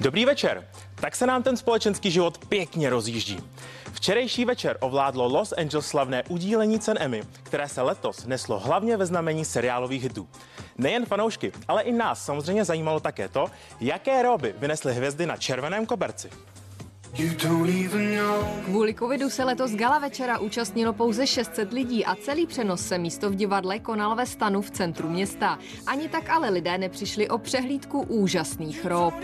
Dobrý večer. Tak se nám ten společenský život pěkně rozjíždí. Včerejší večer ovládlo Los Angeles slavné udílení cen Emmy, které se letos neslo hlavně ve znamení seriálových hitů. Nejen fanoušky, ale i nás samozřejmě zajímalo také to, jaké roby vynesly hvězdy na červeném koberci. Kvůli covidu se letos gala večera účastnilo pouze 600 lidí a celý přenos se místo v divadle konal ve stanu v centru města. Ani tak ale lidé nepřišli o přehlídku úžasných rob.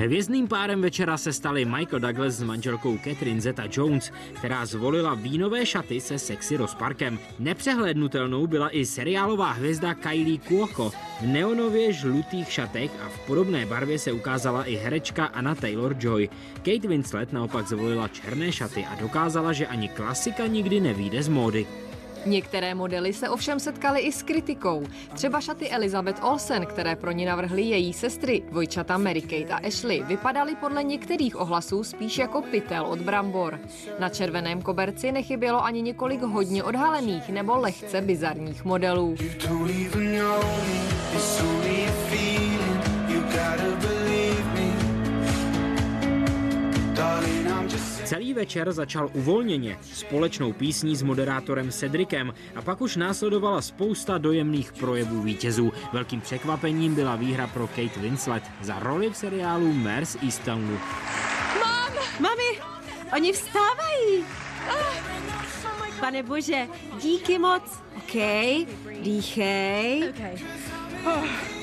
Hvězdným párem večera se stali Michael Douglas s manželkou Catherine Zeta-Jones, která zvolila vínové šaty se sexy rozparkem. Nepřehlednutelnou byla i seriálová hvězda Kylie Cuoco. V neonově žlutých šatech a v podobné barvě se ukázala i herečka Anna Taylor-Joy. Kate Winslet naopak zvolila černé šaty a dokázala, že ani klasika nikdy nevíde z módy. Některé modely se ovšem setkaly i s kritikou. Třeba šaty Elizabeth Olsen, které pro ní navrhly její sestry, dvojčata Mary Kate a Ashley, vypadaly podle některých ohlasů spíš jako pytel od brambor. Na červeném koberci nechybělo ani několik hodně odhalených nebo lehce bizarních modelů. Celý večer začal uvolněně, společnou písní s moderátorem Cedricem a pak už následovala spousta dojemných projevů vítězů. Velkým překvapením byla výhra pro Kate Winslet za roli v seriálu Mers Eastonu. Mám! Mami, oni vstávají! Pane bože, díky moc. OK, dýchej. Okay. Oh.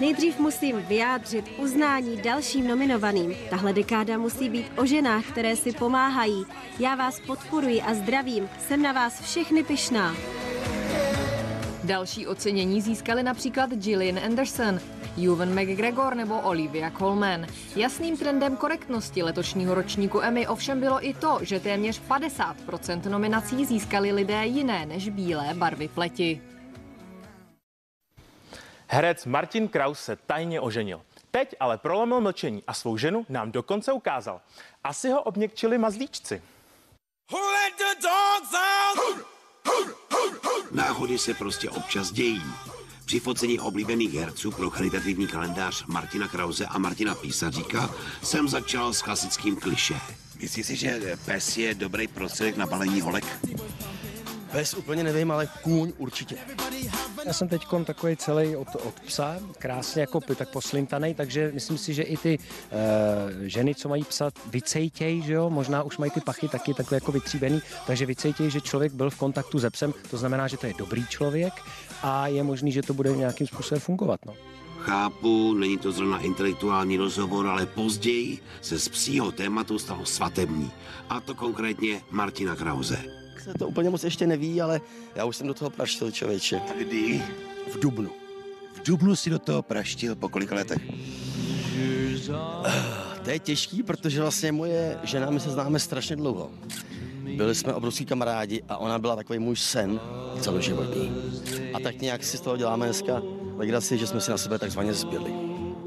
Nejdřív musím vyjádřit uznání dalším nominovaným. Tahle dekáda musí být o ženách, které si pomáhají. Já vás podporuji a zdravím. Jsem na vás všechny pyšná. Další ocenění získali například Gillian Anderson, Juven McGregor nebo Olivia Colman. Jasným trendem korektnosti letošního ročníku Emmy ovšem bylo i to, že téměř 50% nominací získali lidé jiné než bílé barvy pleti. Herec Martin Kraus se tajně oženil. Teď ale prolomil mlčení a svou ženu nám dokonce ukázal. Asi ho obněkčili mazlíčci. Náhody se prostě občas dějí. Při focení oblíbených herců pro charitativní kalendář Martina Krause a Martina Písaříka jsem začal s klasickým kliše. Myslíš si, že pes je dobrý prostředek na balení holek? Pes úplně nevím, ale kůň určitě. Já jsem teď takový celý od, od psa, krásně jako tak poslintaný, takže myslím si, že i ty uh, ženy, co mají psa, vycejtěj, že jo, možná už mají ty pachy taky takhle jako vytříbený, takže vycejtěj, že člověk byl v kontaktu se psem, to znamená, že to je dobrý člověk a je možný, že to bude nějakým způsobem fungovat. No. Chápu, není to zrovna intelektuální rozhovor, ale později se z psího tématu stalo svatební. A to konkrétně Martina Krause se to úplně moc ještě neví, ale já už jsem do toho praštil, člověče. Kdy? V Dubnu. V Dubnu si do toho praštil po kolika letech? To je těžký, protože vlastně moje žena, my se známe strašně dlouho. Byli jsme obrovský kamarádi a ona byla takový můj sen celoživotní. A tak nějak si z toho děláme dneska legraci, že jsme si na sebe takzvaně zbyli.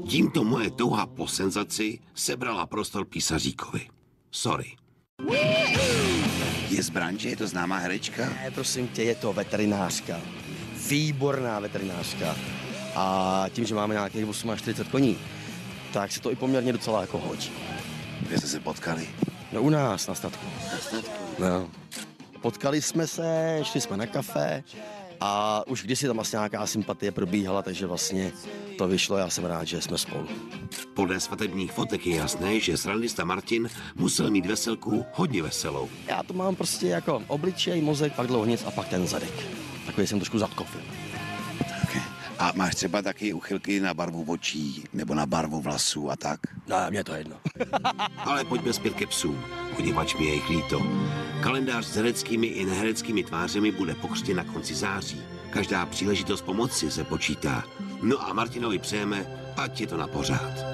Tímto moje touha po senzaci sebrala prostor písaříkovi. Sorry. Je z branže, je to známá herečka? Ne, prosím tě, je to veterinářka. Výborná veterinářka. A tím, že máme nějakých 48 koní, tak se to i poměrně docela jako hodí. Kde jste se potkali? No u nás na statku. Na statku? No. Potkali jsme se, šli jsme na kafe a už kdysi tam vlastně nějaká sympatie probíhala, takže vlastně to vyšlo, já jsem rád, že jsme spolu. Podle svatebních fotek je jasné, že srandista Martin musel mít veselku hodně veselou. Já to mám prostě jako obličej, mozek, pak dlouho nic a pak ten zadek. Takový jsem trošku zadkofil. A máš třeba taky uchylky na barvu očí nebo na barvu vlasů a tak? No, mě to jedno. Ale pojďme zpět ke psům, poněvadž mi je jich líto. Kalendář s hereckými i nehereckými tvářemi bude pokřtěn na konci září. Každá příležitost pomoci se počítá. No a Martinovi přejeme, ať je to na pořád.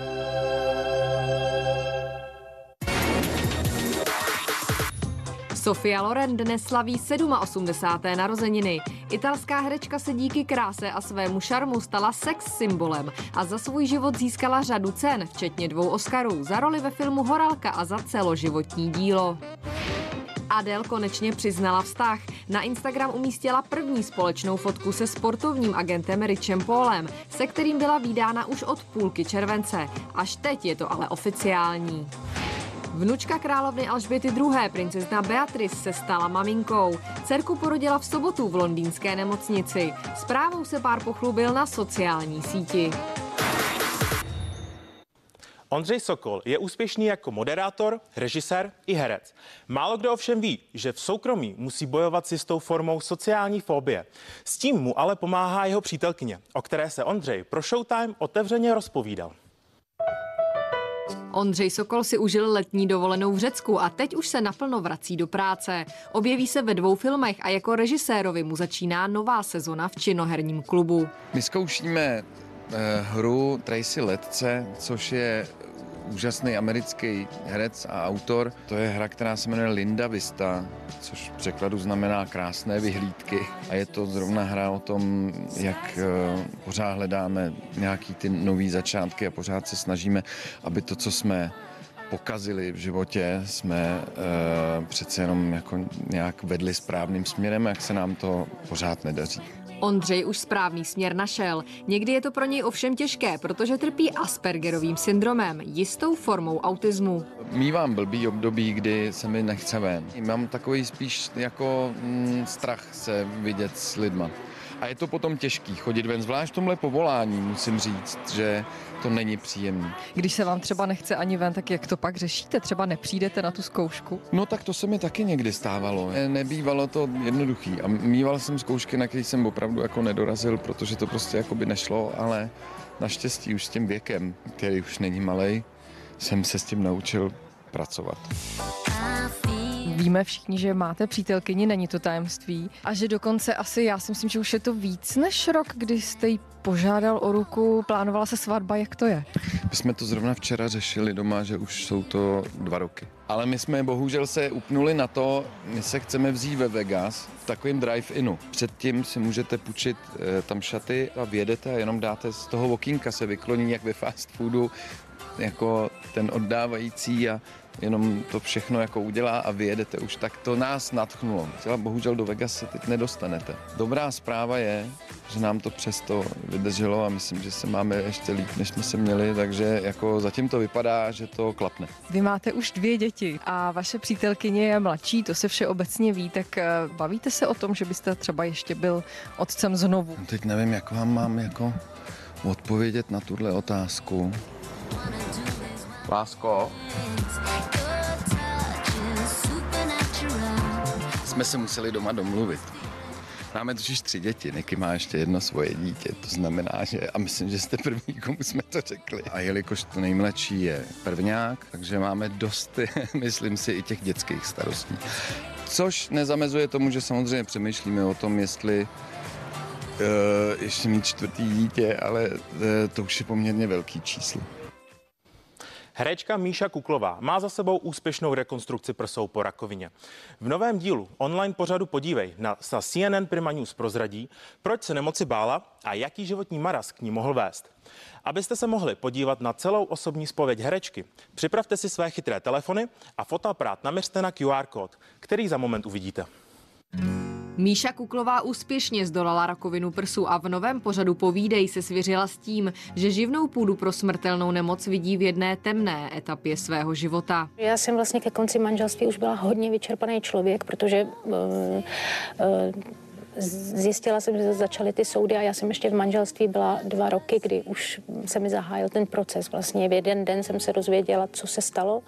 Sofia Loren dnes slaví 87. narozeniny. Italská herečka se díky kráse a svému šarmu stala sex symbolem a za svůj život získala řadu cen, včetně dvou Oscarů, za roli ve filmu Horalka a za celoživotní dílo. Adele konečně přiznala vztah. Na Instagram umístila první společnou fotku se sportovním agentem Richem Paulem, se kterým byla výdána už od půlky července. Až teď je to ale oficiální. Vnučka královny Alžběty II. princezna Beatrice se stala maminkou. Dcerku porodila v sobotu v londýnské nemocnici. Zprávou se pár pochlubil na sociální síti. Ondřej Sokol je úspěšný jako moderátor, režisér i herec. Málo kdo ovšem ví, že v soukromí musí bojovat s jistou formou sociální fobie. S tím mu ale pomáhá jeho přítelkyně, o které se Ondřej pro Showtime otevřeně rozpovídal. Ondřej Sokol si užil letní dovolenou v Řecku a teď už se naplno vrací do práce. Objeví se ve dvou filmech a jako režisérovi mu začíná nová sezona v činoherním klubu. My zkoušíme eh, hru Tracy Letce, což je úžasný americký herec a autor. To je hra, která se jmenuje Linda Vista, což v překladu znamená krásné vyhlídky. A je to zrovna hra o tom, jak eh, pořád hledáme nějaký ty nový začátky a pořád se snažíme, aby to, co jsme pokazili v životě, jsme uh, přece jenom jako nějak vedli správným směrem, jak se nám to pořád nedaří. Ondřej už správný směr našel. Někdy je to pro něj ovšem těžké, protože trpí Aspergerovým syndromem, jistou formou autismu. Mívám blbý období, kdy se mi nechce ven. Mám takový spíš jako mm, strach se vidět s lidma. A je to potom těžký chodit ven, zvlášť v tomhle povolání, musím říct, že to není příjemné. Když se vám třeba nechce ani ven, tak jak to pak řešíte? Třeba nepřijdete na tu zkoušku? No tak to se mi taky někdy stávalo. Nebývalo to jednoduchý a mýval jsem zkoušky, na které jsem opravdu jako nedorazil, protože to prostě jako by nešlo, ale naštěstí už s tím věkem, který už není malý, jsem se s tím naučil pracovat. Víme všichni, že máte přítelkyni, není to tajemství. A že dokonce asi, já si myslím, že už je to víc než rok, kdy jste jí požádal o ruku, plánovala se svatba, jak to je? My jsme to zrovna včera řešili doma, že už jsou to dva roky. Ale my jsme bohužel se upnuli na to, my se chceme vzít ve Vegas v takovém drive-inu. Předtím si můžete půjčit e, tam šaty a vědete a jenom dáte z toho okýnka se vykloní jak ve fast foodu jako ten oddávající a jenom to všechno jako udělá a vyjedete už, tak to nás natchnulo. Třeba bohužel do Vegas se teď nedostanete. Dobrá zpráva je, že nám to přesto vydrželo a myslím, že se máme ještě líp, než jsme se měli, takže jako zatím to vypadá, že to klapne. Vy máte už dvě děti a vaše přítelkyně je mladší, to se vše obecně ví, tak eh, bavíte se o tom, že byste třeba ještě byl otcem znovu? No teď nevím, jak vám mám jako odpovědět na tuhle otázku. Lásko? Jsme se museli doma domluvit. Máme totiž tři děti, Niky má ještě jedno svoje dítě, to znamená, že a myslím, že jste první, komu jsme to řekli. A jelikož to nejmladší je prvňák, takže máme dost, myslím si, i těch dětských starostí. Což nezamezuje tomu, že samozřejmě přemýšlíme o tom, jestli uh, ještě mít čtvrtý dítě, ale uh, to už je poměrně velký číslo. Herečka Míša Kuklová má za sebou úspěšnou rekonstrukci prsou po rakovině. V novém dílu online pořadu Podívej na, na CNN Prima News prozradí, proč se nemoci bála a jaký životní maraz k ní mohl vést. Abyste se mohli podívat na celou osobní spověď herečky, připravte si své chytré telefony a fotoaparát naměřte na QR kód, který za moment uvidíte. Míša Kuklová úspěšně zdolala rakovinu prsu a v novém pořadu Povídej se svěřila s tím, že živnou půdu pro smrtelnou nemoc vidí v jedné temné etapě svého života. Já jsem vlastně ke konci manželství už byla hodně vyčerpaný člověk, protože uh, uh, zjistila jsem, že začaly ty soudy a já jsem ještě v manželství byla dva roky, kdy už se mi zahájil ten proces. Vlastně v jeden den jsem se dozvěděla, co se stalo,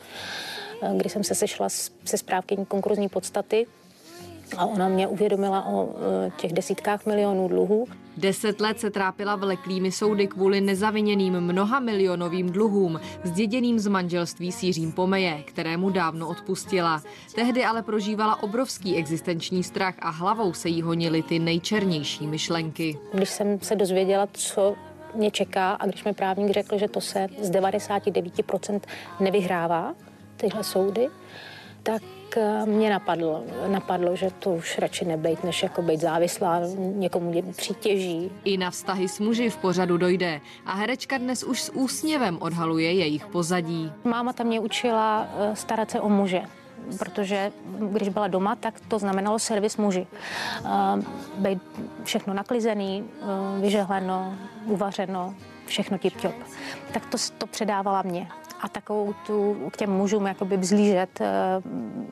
kdy jsem se sešla se správkyní konkurzní podstaty, a ona mě uvědomila o e, těch desítkách milionů dluhů. Deset let se trápila vleklými soudy kvůli nezaviněným mnoha milionovým dluhům, zděděným z manželství s Jiřím Pomeje, kterému dávno odpustila. Tehdy ale prožívala obrovský existenční strach a hlavou se jí honily ty nejčernější myšlenky. Když jsem se dozvěděla, co mě čeká a když mi právník řekl, že to se z 99% nevyhrává, tyhle soudy, tak Eh, mě napadlo, napadlo, že to už radši nebejt, než jako být závislá, někomu přítěží. I na vztahy s muži v pořadu dojde a herečka dnes už s úsměvem odhaluje jejich pozadí. Máma tam mě učila eh, starat se o muže protože když byla doma, tak to znamenalo servis muži. Být všechno naklizený, vyžehleno, uvařeno, všechno tip-top. Tak to, to předávala mě a takovou tu k těm mužům jakoby vzlížet,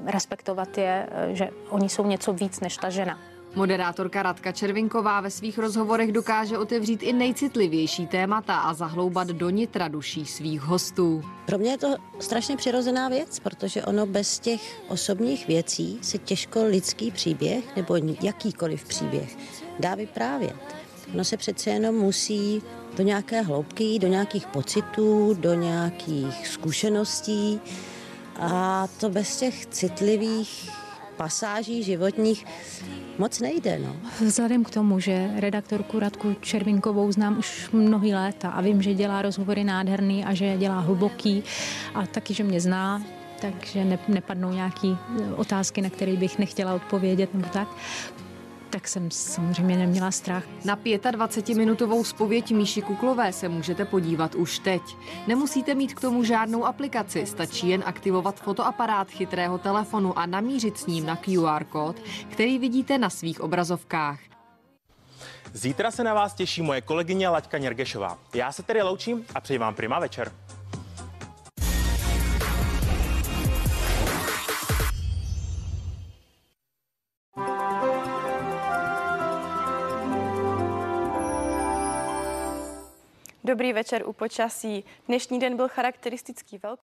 respektovat je, že oni jsou něco víc než ta žena. Moderátorka Radka Červinková ve svých rozhovorech dokáže otevřít i nejcitlivější témata a zahloubat do nitra duší svých hostů. Pro mě je to strašně přirozená věc, protože ono bez těch osobních věcí se těžko lidský příběh nebo jakýkoliv příběh dá vyprávět. Ono se přece jenom musí do nějaké hloubky, do nějakých pocitů, do nějakých zkušeností a to bez těch citlivých pasáží životních moc nejde. No. Vzhledem k tomu, že redaktorku Radku Červinkovou znám už mnohý léta a vím, že dělá rozhovory nádherný a že dělá hluboký a taky, že mě zná, takže nepadnou nějaké otázky, na které bych nechtěla odpovědět nebo tak, tak jsem samozřejmě neměla strach. Na 25-minutovou spověď Míši Kuklové se můžete podívat už teď. Nemusíte mít k tomu žádnou aplikaci, stačí jen aktivovat fotoaparát chytrého telefonu a namířit s ním na QR kód, který vidíte na svých obrazovkách. Zítra se na vás těší moje kolegyně Laďka Něrgešová. Já se tedy loučím a přeji vám prima večer. Dobrý večer u počasí. Dnešní den byl charakteristický velký.